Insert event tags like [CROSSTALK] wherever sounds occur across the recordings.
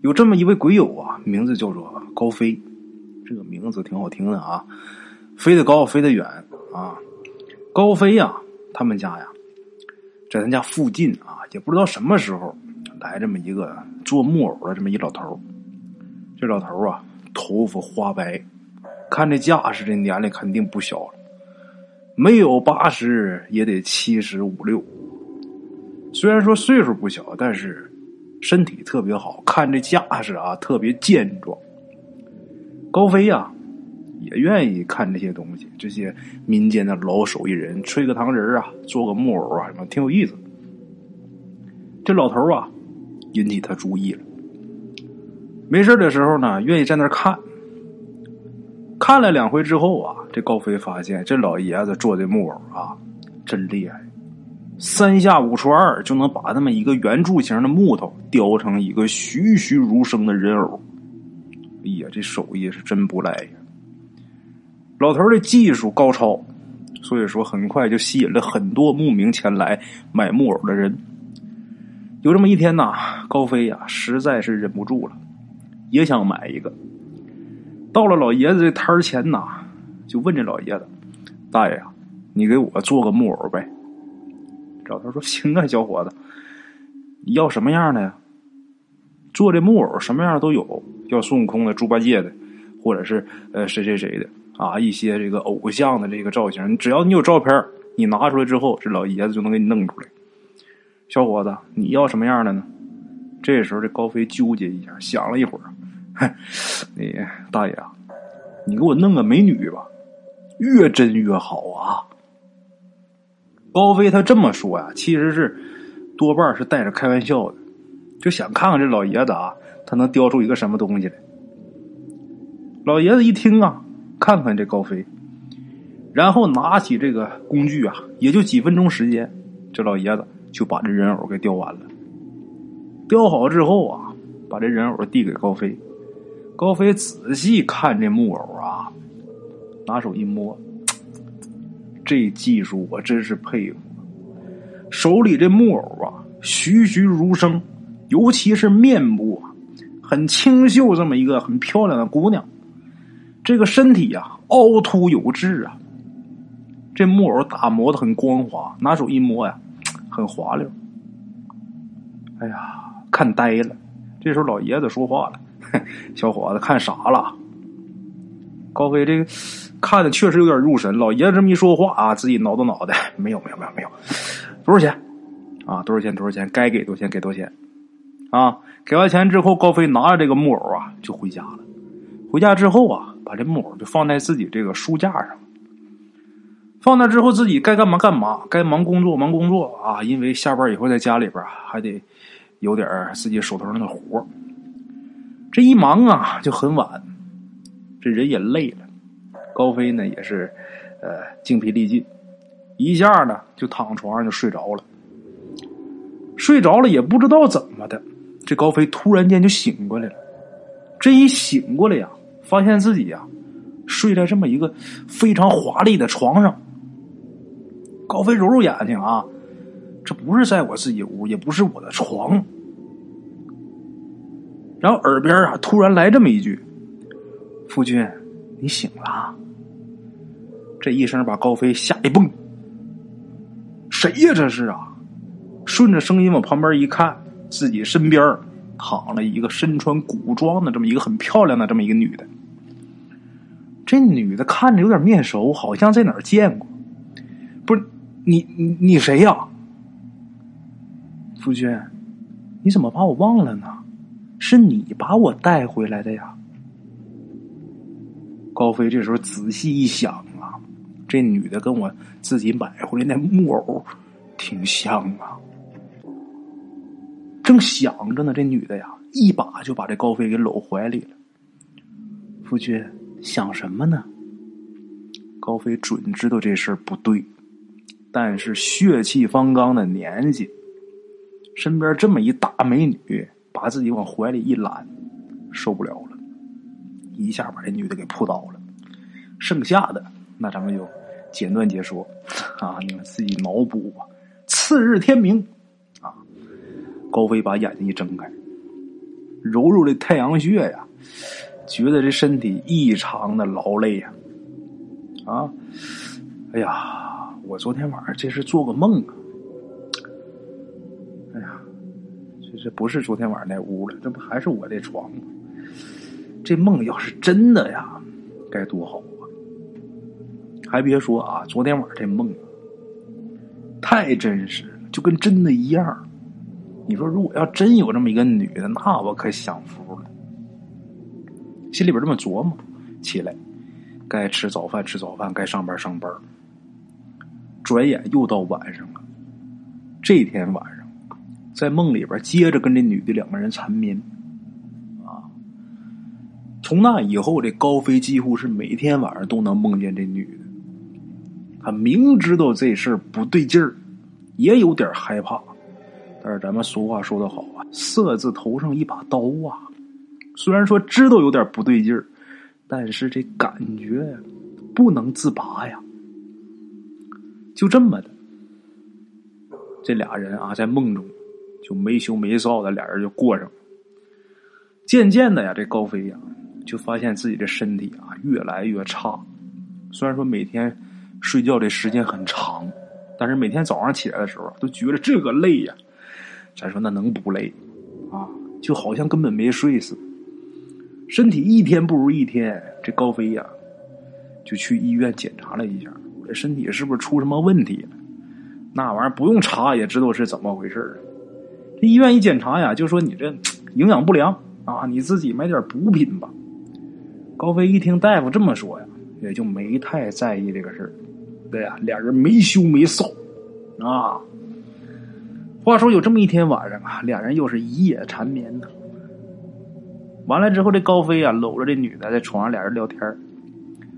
有这么一位鬼友啊，名字叫做高飞，这个名字挺好听的啊，飞得高，飞得远啊。高飞呀，他们家呀，在他家附近啊，也不知道什么时候来这么一个做木偶的这么一老头这老头啊，头发花白，看这架势，这年龄肯定不小了，没有八十也得七十五六。虽然说岁数不小，但是身体特别好，看这架势啊，特别健壮。高飞呀，也愿意看这些东西，这些民间的老手艺人，吹个糖人啊，做个木偶啊，什么挺有意思。这老头啊，引起他注意了。没事的时候呢，愿意在那看。看了两回之后啊，这高飞发现这老爷子做的木偶啊，真厉害。三下五除二就能把那么一个圆柱形的木头雕成一个栩栩如生的人偶，哎呀，这手艺是真不赖呀！老头的技术高超，所以说很快就吸引了很多慕名前来买木偶的人。有这么一天呐，高飞呀实在是忍不住了，也想买一个。到了老爷子这摊前呐，就问这老爷子：“大爷呀，你给我做个木偶呗？”老头说：“行啊，小伙子，你要什么样的呀？做这木偶什么样都有，要孙悟空的、猪八戒的，或者是呃谁谁谁的啊，一些这个偶像的这个造型，只要你有照片，你拿出来之后，这老爷子就能给你弄出来。小伙子，你要什么样的呢？”这时候，这高飞纠结一下，想了一会儿，你大爷啊，你给我弄个美女吧，越真越好啊。高飞他这么说呀，其实是多半是带着开玩笑的，就想看看这老爷子啊，他能雕出一个什么东西来。老爷子一听啊，看看这高飞，然后拿起这个工具啊，也就几分钟时间，这老爷子就把这人偶给雕完了。雕好之后啊，把这人偶递给高飞，高飞仔细看这木偶啊，拿手一摸。这技术我真是佩服，手里这木偶啊栩栩如生，尤其是面部啊很清秀，这么一个很漂亮的姑娘，这个身体呀凹凸有致啊，这木偶打磨的很光滑，拿手一摸呀很滑溜。哎呀，看呆了。这时候老爷子说话了：“ [LAUGHS] 小伙子看傻了。”高飞这个。看的确实有点入神，老爷子这么一说话啊，自己挠挠脑袋，[LAUGHS] 没有没有没有没有，多少钱？啊，多少钱？多少钱？该给多少钱？给多少钱？啊，给完钱之后，高飞拿着这个木偶啊，就回家了。回家之后啊，把这木偶就放在自己这个书架上，放那之后，自己该干嘛干嘛，该忙工作忙工作啊，因为下班以后在家里边还得有点自己手头上的活这一忙啊，就很晚，这人也累了。高飞呢也是，呃，精疲力尽，一下呢就躺床上就睡着了。睡着了也不知道怎么的，这高飞突然间就醒过来了。这一醒过来呀，发现自己呀睡在这么一个非常华丽的床上。高飞揉揉眼睛啊，这不是在我自己屋，也不是我的床。然后耳边啊突然来这么一句：“夫君，你醒了。”这一声把高飞吓一蹦，谁呀？这是啊！顺着声音往旁边一看，自己身边躺了一个身穿古装的这么一个很漂亮的这么一个女的。这女的看着有点面熟，好像在哪儿见过。不是你你你谁呀？夫君，你怎么把我忘了呢？是你把我带回来的呀！高飞这时候仔细一想。这女的跟我自己买回来那木偶挺像啊，正想着呢，这女的呀，一把就把这高飞给搂怀里了。夫君想什么呢？高飞准知道这事儿不对，但是血气方刚的年纪，身边这么一大美女，把自己往怀里一揽，受不了了，一下把这女的给扑倒了。剩下的那咱们就。简短解说，啊，你们自己脑补吧。次日天明，啊，高飞把眼睛一睁开，揉揉这太阳穴呀，觉得这身体异常的劳累呀。啊，哎呀，我昨天晚上这是做个梦啊！哎呀，这这不是昨天晚上那屋了，这不还是我这床吗？这梦要是真的呀，该多好！还别说啊，昨天晚上这梦太真实了，就跟真的一样。你说，如果要真有这么一个女的，那我可享福了。心里边这么琢磨，起来。该吃早饭，吃早饭；该上班，上班。转眼又到晚上了。这天晚上，在梦里边接着跟这女的两个人缠绵。啊！从那以后，这高飞几乎是每天晚上都能梦见这女的。他明知道这事儿不对劲儿，也有点害怕。但是咱们俗话说得好啊，“色字头上一把刀啊”。虽然说知道有点不对劲儿。但是这感觉不能自拔呀，就这么的，这俩人啊，在梦中就没羞没臊的，俩人就过上了。渐渐的呀，这高飞呀，就发现自己的身体啊越来越差。虽然说每天睡觉这时间很长，但是每天早上起来的时候都觉得这个累呀。咱说那能不累啊？就好像根本没睡似的。身体一天不如一天，这高飞呀，就去医院检查了一下，我这身体是不是出什么问题了？那玩意儿不用查也知道是怎么回事儿。这医院一检查呀，就说你这营养不良啊，你自己买点补品吧。高飞一听大夫这么说呀，也就没太在意这个事儿。对呀，俩人没羞没臊啊。话说有这么一天晚上啊，俩人又是一夜缠绵呢。完了之后，这高飞啊搂着这女的在床上，俩人聊天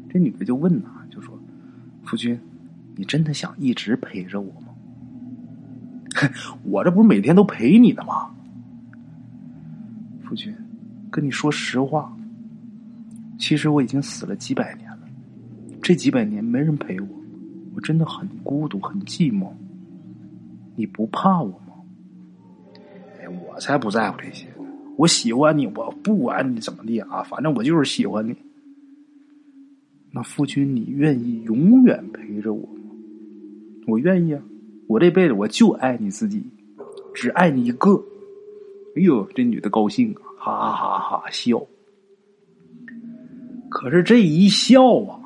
这女的就问呐，就说：“夫君，你真的想一直陪着我吗？[LAUGHS] 我这不是每天都陪你的吗？夫君，跟你说实话，其实我已经死了几百年了，这几百年没人陪我，真的很孤独，很寂寞。你不怕我吗？哎，我才不在乎这些。”我喜欢你，我不管你怎么地啊，反正我就是喜欢你。那夫君，你愿意永远陪着我吗？我愿意啊，我这辈子我就爱你自己，只爱你一个。哎呦，这女的高兴啊，哈哈哈笑。可是这一笑啊，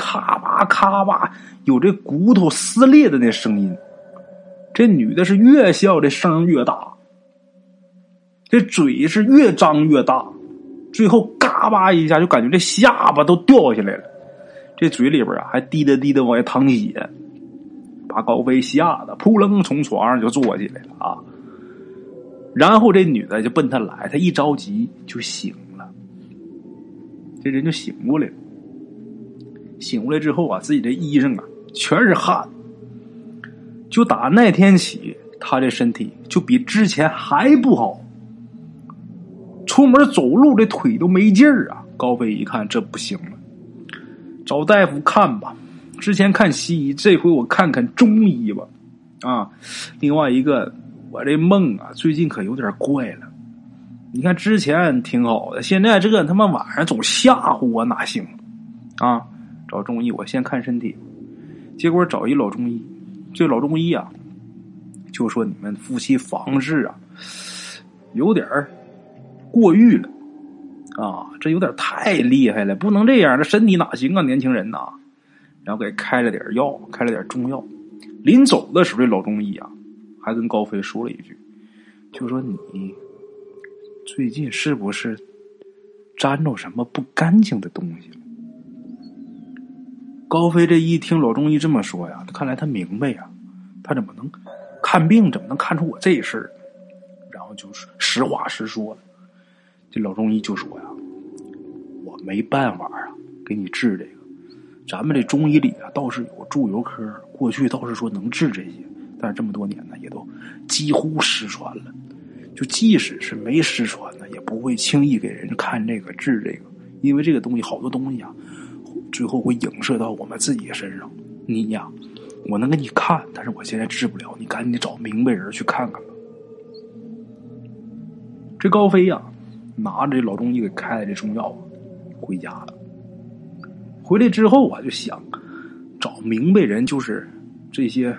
咔吧咔吧，有这骨头撕裂的那声音。这女的是越笑，这声越大。这嘴是越张越大，最后嘎巴一下，就感觉这下巴都掉下来了。这嘴里边啊，还滴答滴答往外淌血，把高飞吓得扑棱从床上就坐起来了啊。然后这女的就奔他来，他一着急就醒了，这人就醒过来了。醒过来之后啊，自己的衣裳啊全是汗，就打那天起，他这身体就比之前还不好。出门走路，这腿都没劲儿啊！高飞一看，这不行了，找大夫看吧。之前看西医，这回我看看中医吧。啊，另外一个，我这梦啊，最近可有点怪了。你看之前挺好的，现在这个他妈晚上总吓唬我，哪行？啊，找中医，我先看身体。结果找一老中医，这老中医啊，就说你们夫妻房事啊，有点儿。过誉了，啊，这有点太厉害了，不能这样，这身体哪行啊，年轻人呐！然后给开了点药，开了点中药。临走的时候，这老中医啊，还跟高飞说了一句，就说你最近是不是沾着什么不干净的东西了？高飞这一听老中医这么说呀，看来他明白呀，他怎么能看病，怎么能看出我这事儿？然后就是实话实说。这老中医就说呀：“我没办法啊，给你治这个。咱们这中医里啊，倒是有祝由科，过去倒是说能治这些，但是这么多年呢，也都几乎失传了。就即使是没失传呢，也不会轻易给人看这个治这个，因为这个东西好多东西啊，最后会影射到我们自己身上。你呀，我能给你看，但是我现在治不了，你赶紧找明白人去看看吧。这高飞呀。”拿着这老中医给开的这中药回家了。回来之后啊，就想找明白人，就是这些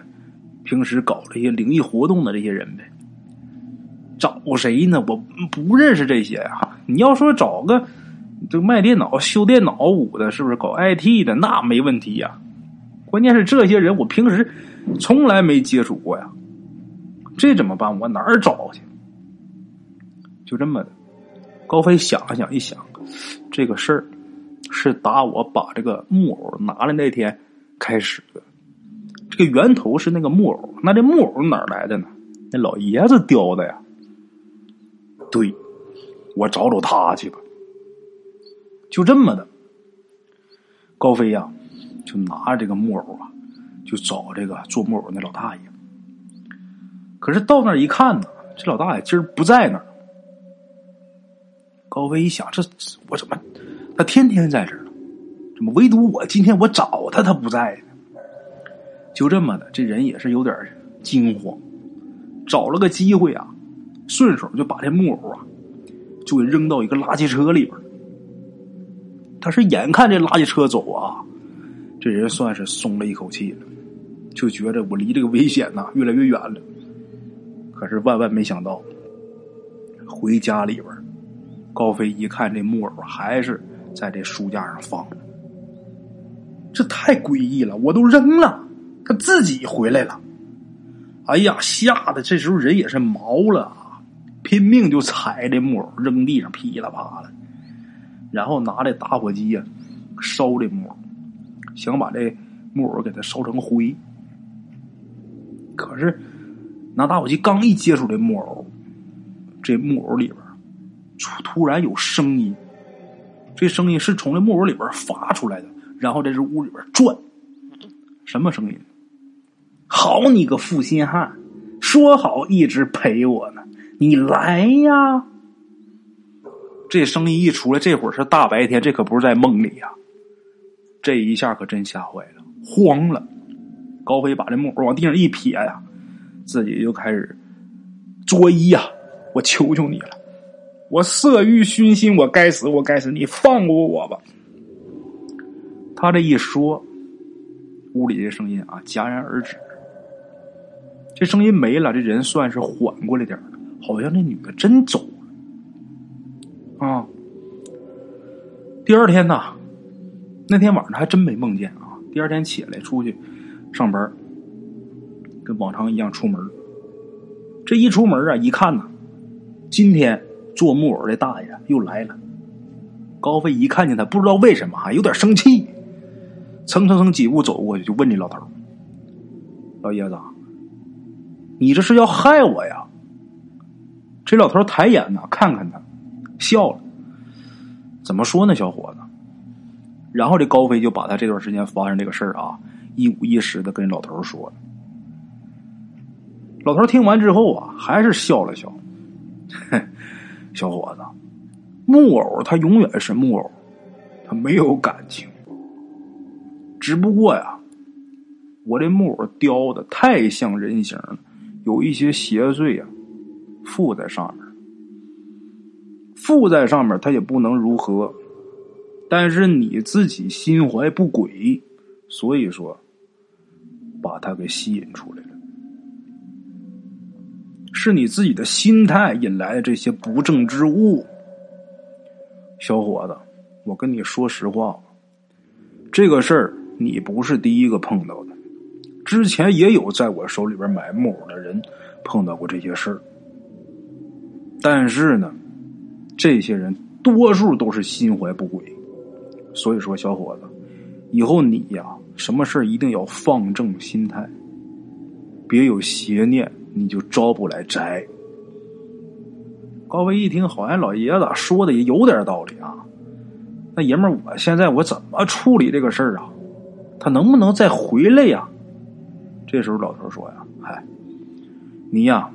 平时搞这些灵异活动的这些人呗。找谁呢？我不认识这些呀。你要说找个这卖电脑、修电脑五的，是不是搞 IT 的？那没问题呀。关键是这些人我平时从来没接触过呀。这怎么办？我哪儿找去？就这么的。高飞想了想，一想，这个事儿。是打我把这个木偶拿来那天开始的，这个源头是那个木偶，那这木偶哪来的呢？那老爷子雕的呀。对，我找找他去吧。就这么的，高飞呀，就拿着这个木偶啊，就找这个做木偶那老大爷。可是到那一看呢，这老大爷今儿不在那儿。高飞一想，这我怎么？他天天在这儿怎么唯独我今天我找他，他不在呢？就这么的，这人也是有点惊慌，找了个机会啊，顺手就把这木偶啊，就给扔到一个垃圾车里边。他是眼看这垃圾车走啊，这人算是松了一口气了，就觉着我离这个危险呐越来越远了。可是万万没想到，回家里边，高飞一看这木偶还是。在这书架上放着，这太诡异了！我都扔了，他自己回来了。哎呀，吓得这时候人也是毛了啊，拼命就踩这木偶，扔地上噼里啪啦，然后拿这打火机呀烧这木偶，想把这木偶给它烧成灰。可是拿打火机刚一接触这木偶，这木偶里边突突然有声音。这声音是从这木偶里边发出来的，然后在这屋里边转。什么声音？好你个负心汉，说好一直陪我呢，你来呀！这声音一出来，这会儿是大白天，这可不是在梦里呀。这一下可真吓坏了，慌了。高飞把这木偶往地上一撇呀，自己就开始作揖呀：“我求求你了。”我色欲熏心，我该死，我该死！你放过我吧。他这一说，屋里的声音啊戛然而止。这声音没了，这人算是缓过来点了，好像这女的真走啊。第二天呢，那天晚上还真没梦见啊。第二天起来出去上班，跟往常一样出门。这一出门啊，一看呢，今天。做木偶的大爷又来了，高飞一看见他，不知道为什么还有点生气，蹭蹭蹭几步走过去，就问这老头：“老爷子，你这是要害我呀？”这老头抬眼呢，看看他，笑了：“怎么说呢，小伙子？”然后这高飞就把他这段时间发生这个事儿啊，一五一十的跟老头说了。老头听完之后啊，还是笑了笑，哼。[LAUGHS] 小伙子，木偶他永远是木偶，他没有感情。只不过呀，我这木偶雕的太像人形了，有一些邪祟呀附在上面。附在上面，他也不能如何。但是你自己心怀不轨，所以说把他给吸引出来了。是你自己的心态引来的这些不正之物，小伙子，我跟你说实话，这个事儿你不是第一个碰到的，之前也有在我手里边买木偶的人碰到过这些事儿，但是呢，这些人多数都是心怀不轨，所以说，小伙子，以后你呀，什么事一定要放正心态，别有邪念。你就招不来灾。高飞一听，好像老爷子说的也有点道理啊。那爷们，我现在我怎么处理这个事儿啊？他能不能再回来呀？这时候老头说呀：“嗨，你呀，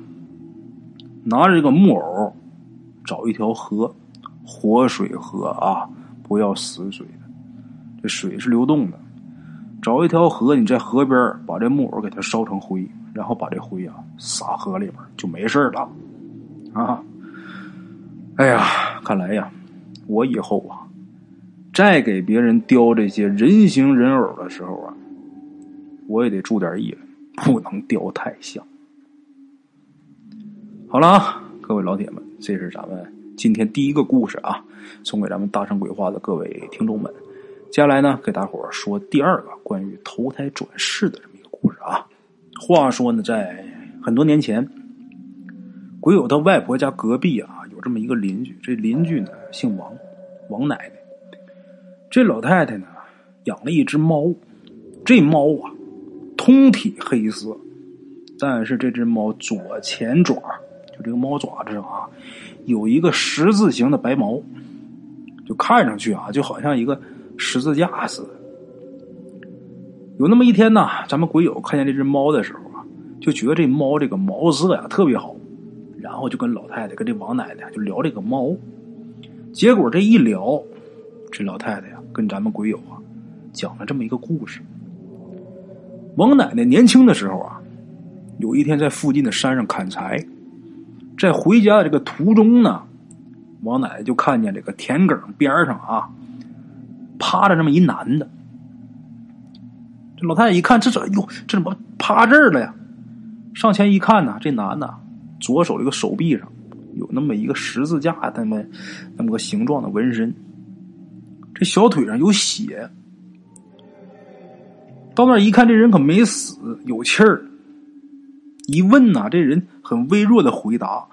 拿着这个木偶，找一条河，活水河啊，不要死水的，这水是流动的。找一条河，你在河边把这木偶给它烧成灰。”然后把这灰啊撒河里边就没事了，啊！哎呀，看来呀，我以后啊，再给别人雕这些人形人偶的时候啊，我也得注点意了，不能雕太像。好了啊，各位老铁们，这是咱们今天第一个故事啊，送给咱们大圣鬼话的各位听众们。接下来呢，给大伙儿说第二个关于投胎转世的这么一个故事啊。话说呢，在很多年前，鬼友他外婆家隔壁啊，有这么一个邻居。这邻居呢姓王，王奶奶。这老太太呢养了一只猫，这猫啊通体黑色，但是这只猫左前爪，这个猫爪子上啊，有一个十字形的白毛，就看上去啊就好像一个。十字架似的。有那么一天呢，咱们鬼友看见这只猫的时候啊，就觉得这猫这个毛色呀特别好，然后就跟老太太跟这王奶奶就聊这个猫。结果这一聊，这老太太呀跟咱们鬼友啊讲了这么一个故事。王奶奶年轻的时候啊，有一天在附近的山上砍柴，在回家的这个途中呢，王奶奶就看见这个田埂边上啊。趴着这么一男的，这老太太一看，这怎哟，这怎么趴这儿了呀？上前一看呢，这男的左手这个手臂上有那么一个十字架那么那么个形状的纹身，这小腿上有血。到那一看，这人可没死，有气儿。一问呐，这人很微弱的回答：“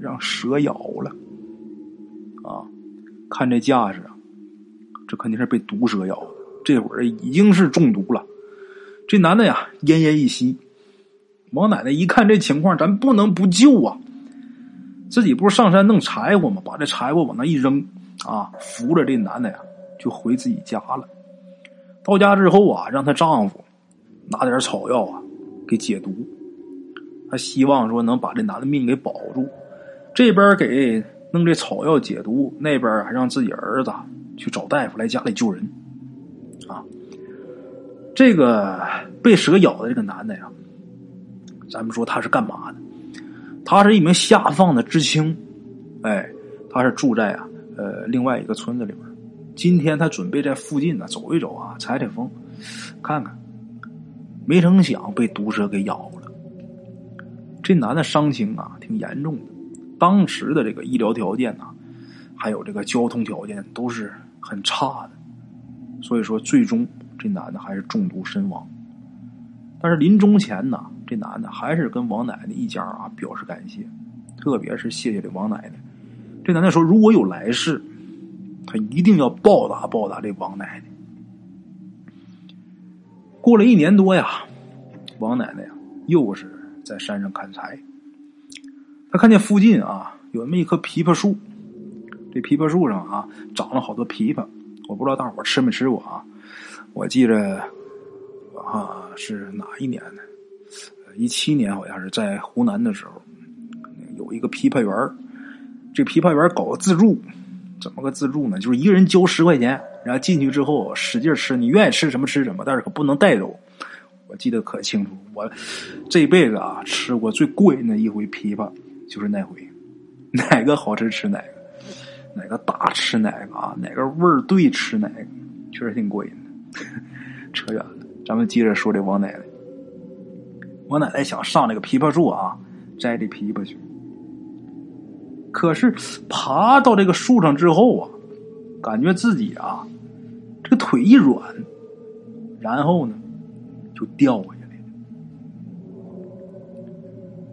让蛇咬了。”啊，看这架势啊！这肯定是被毒蛇咬的，这会儿已经是中毒了。这男的呀，奄奄一息。王奶奶一看这情况，咱不能不救啊！自己不是上山弄柴火吗？把这柴火往那一扔，啊，扶着这男的呀，就回自己家了。到家之后啊，让她丈夫拿点草药啊，给解毒。他希望说能把这男的命给保住。这边给弄这草药解毒，那边还让自己儿子。去找大夫来家里救人，啊，这个被蛇咬的这个男的呀，咱们说他是干嘛的？他是一名下放的知青，哎，他是住在啊呃另外一个村子里边。今天他准备在附近呢走一走啊，采采风，看看，没成想被毒蛇给咬。这男的伤情啊挺严重的，当时的这个医疗条件呢，还有这个交通条件都是。很差的，所以说最终这男的还是中毒身亡。但是临终前呢，这男的还是跟王奶奶一家啊表示感谢，特别是谢谢这王奶奶。这男的说，如果有来世，他一定要报答报答这王奶奶。过了一年多呀，王奶奶呀又是在山上砍柴，他看见附近啊有那么一棵枇杷树。这枇杷树上啊，长了好多枇杷，我不知道大伙吃没吃过啊。我记着啊，是哪一年呢？一七年好像是在湖南的时候，有一个枇杷园这枇杷园搞自助，怎么个自助呢？就是一个人交十块钱，然后进去之后使劲吃，你愿意吃什么吃什么，但是可不能带走。我记得可清楚，我这辈子啊吃过最过瘾的一回枇杷，就是那回，哪个好吃吃哪个。哪个大吃哪个啊？哪个味儿对吃哪个，确实挺过瘾的。[LAUGHS] 扯远了，咱们接着说这王奶奶。王奶奶想上那个枇杷树啊，摘这枇杷去。可是爬到这个树上之后啊，感觉自己啊，这个腿一软，然后呢，就掉下来了。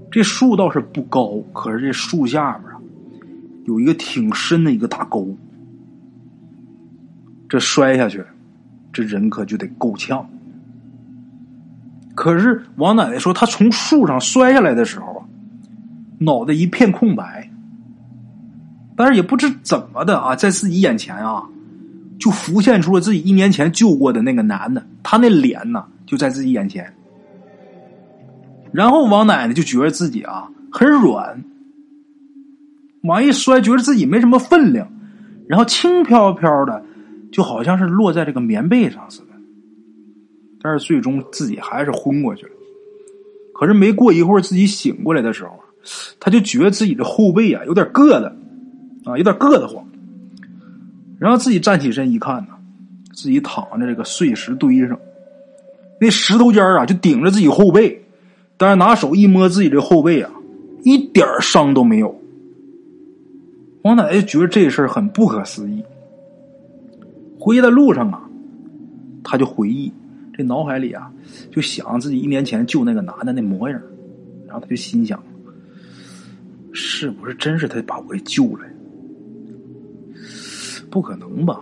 这树倒是不高，可是这树下面。有一个挺深的一个大沟，这摔下去，这人可就得够呛。可是王奶奶说，她从树上摔下来的时候啊，脑袋一片空白，但是也不知怎么的啊，在自己眼前啊，就浮现出了自己一年前救过的那个男的，他那脸呢就在自己眼前。然后王奶奶就觉得自己啊很软。往一摔，觉得自己没什么分量，然后轻飘飘的，就好像是落在这个棉被上似的。但是最终自己还是昏过去了。可是没过一会儿，自己醒过来的时候，他就觉得自己的后背啊有点硌的，啊，有点硌得慌。然后自己站起身一看呢，自己躺在这个碎石堆上，那石头尖啊就顶着自己后背，但是拿手一摸自己这后背啊，一点伤都没有。王奶奶就觉得这事儿很不可思议。回的路上啊，他就回忆，这脑海里啊就想自己一年前救那个男的那模样，然后他就心想：是不是真是他把我给救了？不可能吧？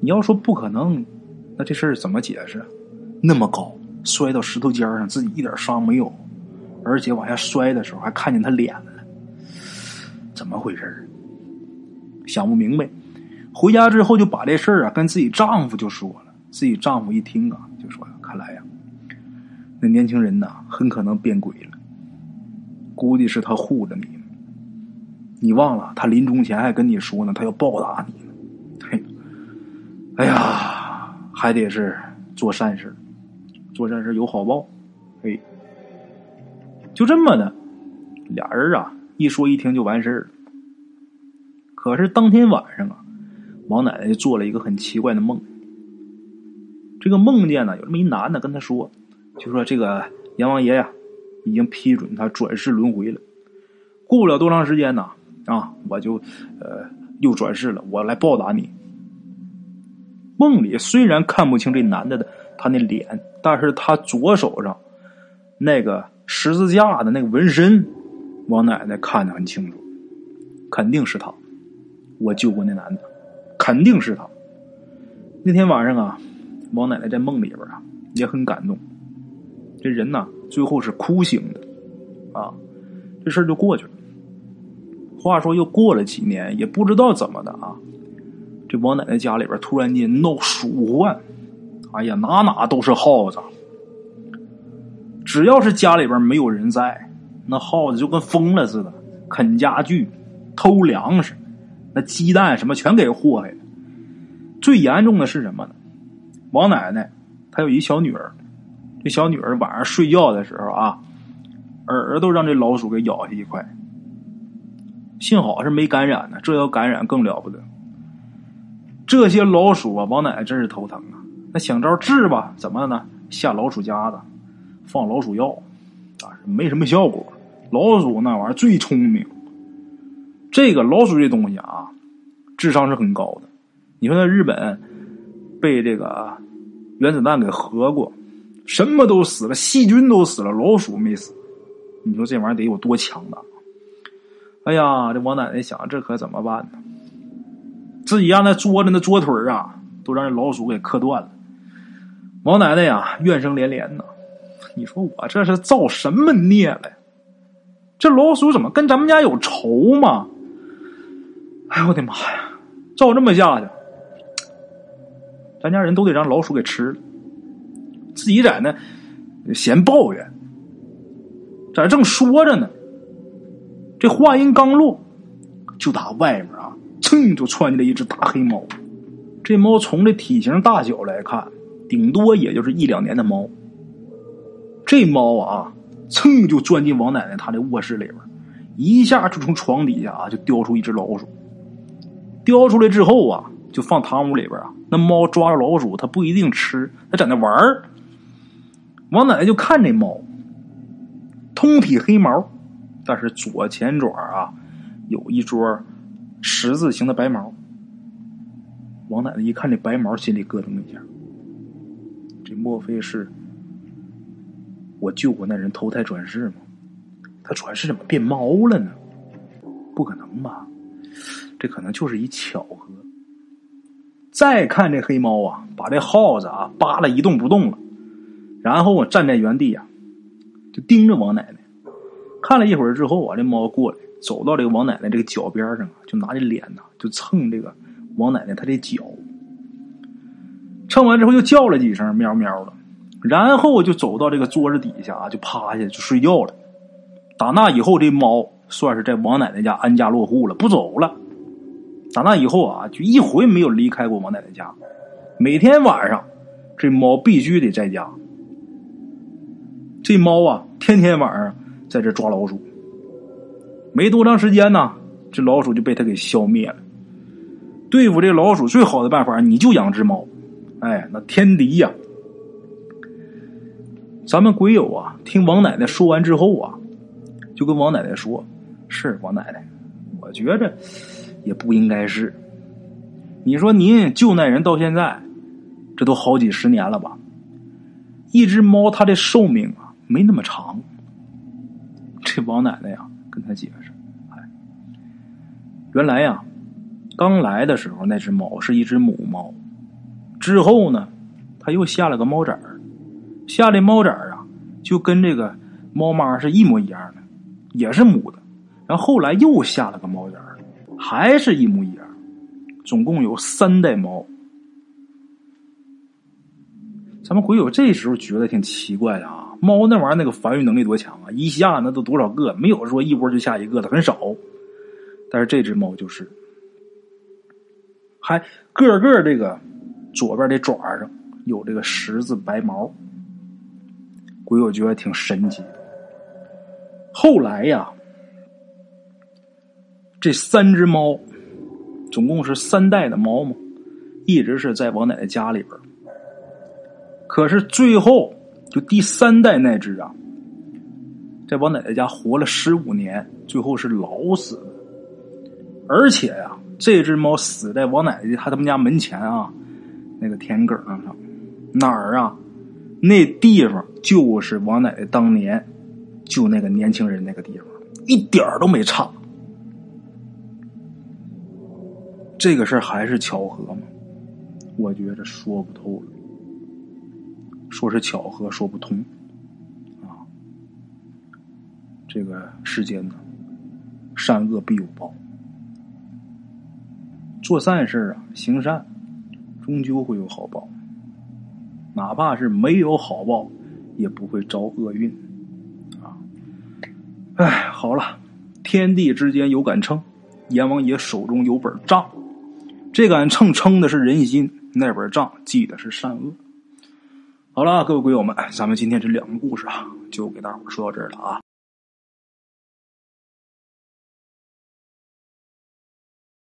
你要说不可能，那这事儿怎么解释？那么高，摔到石头尖上，自己一点伤没有，而且往下摔的时候还看见他脸了，怎么回事想不明白。回家之后就把这事儿啊跟自己丈夫就说了，自己丈夫一听啊就说：“看来呀，那年轻人呐很可能变鬼了，估计是他护着你。你忘了他临终前还跟你说呢，他要报答你呢。嘿，哎呀，还得是做善事，做善事有好报。嘿，就这么的，俩人啊一说一听就完事儿了。可是当天晚上啊。”王奶奶就做了一个很奇怪的梦。这个梦见呢，有这么一男的跟他说，就说这个阎王爷呀，已经批准他转世轮回了。过不了多长时间呢，啊，我就呃又转世了，我来报答你。梦里虽然看不清这男的的他那脸，但是他左手上那个十字架的那个纹身，王奶奶看得很清楚，肯定是他。我救过那男的。肯定是他。那天晚上啊，王奶奶在梦里边啊也很感动。这人呐，最后是哭醒的，啊，这事儿就过去了。话说又过了几年，也不知道怎么的啊，这王奶奶家里边突然间闹鼠患，哎呀，哪哪都是耗子。只要是家里边没有人在，那耗子就跟疯了似的，啃家具、偷粮食。那鸡蛋什么全给祸害了。最严重的是什么呢？王奶奶她有一小女儿，这小女儿晚上睡觉的时候啊，耳朵让这老鼠给咬下一块。幸好是没感染呢，这要感染更了不得。这些老鼠啊，王奶奶真是头疼啊。那想招治吧，怎么呢？下老鼠夹子，放老鼠药，啊，没什么效果。老鼠那玩意儿最聪明。这个老鼠这东西啊，智商是很高的。你说那日本被这个原子弹给核过，什么都死了，细菌都死了，老鼠没死。你说这玩意儿得有多强大？哎呀，这王奶奶想，这可怎么办呢？自己家那桌子那桌腿啊，都让这老鼠给磕断了。王奶奶呀，怨声连连呐。你说我这是造什么孽了？这老鼠怎么跟咱们家有仇吗？哎呦我的妈呀！照这么下去，咱家人都得让老鼠给吃了。自己在那闲抱怨，在正说着呢，这话音刚落，就打外面啊，噌就窜进来一只大黑猫。这猫从这体型大小来看，顶多也就是一两年的猫。这猫啊，噌就钻进王奶奶她的卧室里边，一下就从床底下啊就叼出一只老鼠。叼出来之后啊，就放堂屋里边啊。那猫抓着老鼠，它不一定吃，它在那玩儿。王奶奶就看这猫，通体黑毛，但是左前爪啊有一撮十字形的白毛。王奶奶一看这白毛，心里咯噔一下。莫非是我救过那人投胎转世吗？他转世怎么变猫了呢？不可能吧？这可能就是一巧合。再看这黑猫啊，把这耗子啊扒拉一动不动了，然后我站在原地啊，就盯着王奶奶。看了一会儿之后啊，这猫过来，走到这个王奶奶这个脚边上啊，就拿着脸呐，就蹭这个王奶奶她的脚。蹭完之后又叫了几声喵喵的，然后就走到这个桌子底下啊，就趴下就睡觉了。打那以后，这猫算是在王奶奶家安家落户了，不走了。打那以后啊，就一回没有离开过王奶奶家。每天晚上，这猫必须得在家。这猫啊，天天晚上在这抓老鼠。没多长时间呢，这老鼠就被他给消灭了。对付这老鼠最好的办法，你就养只猫。哎，那天敌呀！咱们鬼友啊，听王奶奶说完之后啊，就跟王奶奶说：“是王奶奶，我觉着也不应该是。你说您救那人到现在，这都好几十年了吧？一只猫它的寿命啊，没那么长。”这王奶奶呀，跟他解释：“哎，原来呀。”刚来的时候，那只猫是一只母猫。之后呢，它又下了个猫崽儿，下的猫崽儿啊，就跟这个猫妈是一模一样的，也是母的。然后后来又下了个猫崽儿，还是一模一样。总共有三代猫。咱们鬼友这时候觉得挺奇怪的啊，猫那玩意儿那个繁育能力多强啊，一下那都多少个，没有说一窝就下一个的，很少。但是这只猫就是。还个个这个左边的爪上有这个十字白毛，鬼友觉得挺神奇。后来呀，这三只猫总共是三代的猫嘛，一直是在王奶奶家里边。可是最后就第三代那只啊，在王奶奶家活了十五年，最后是老死了，而且呀。这只猫死在王奶奶他他们家门前啊，那个田埂上，哪儿啊？那地方就是王奶奶当年救那个年轻人那个地方，一点都没差。这个事儿还是巧合吗？我觉着说不透了。说是巧合，说不通啊。这个世间呢，善恶必有报。做善事啊，行善，终究会有好报。哪怕是没有好报，也不会招厄运啊！哎，好了，天地之间有杆秤，阎王爷手中有本账，这杆秤称的是人心，那本账记的是善恶。好了，各位鬼友们，咱们今天这两个故事啊，就给大伙说到这儿了啊。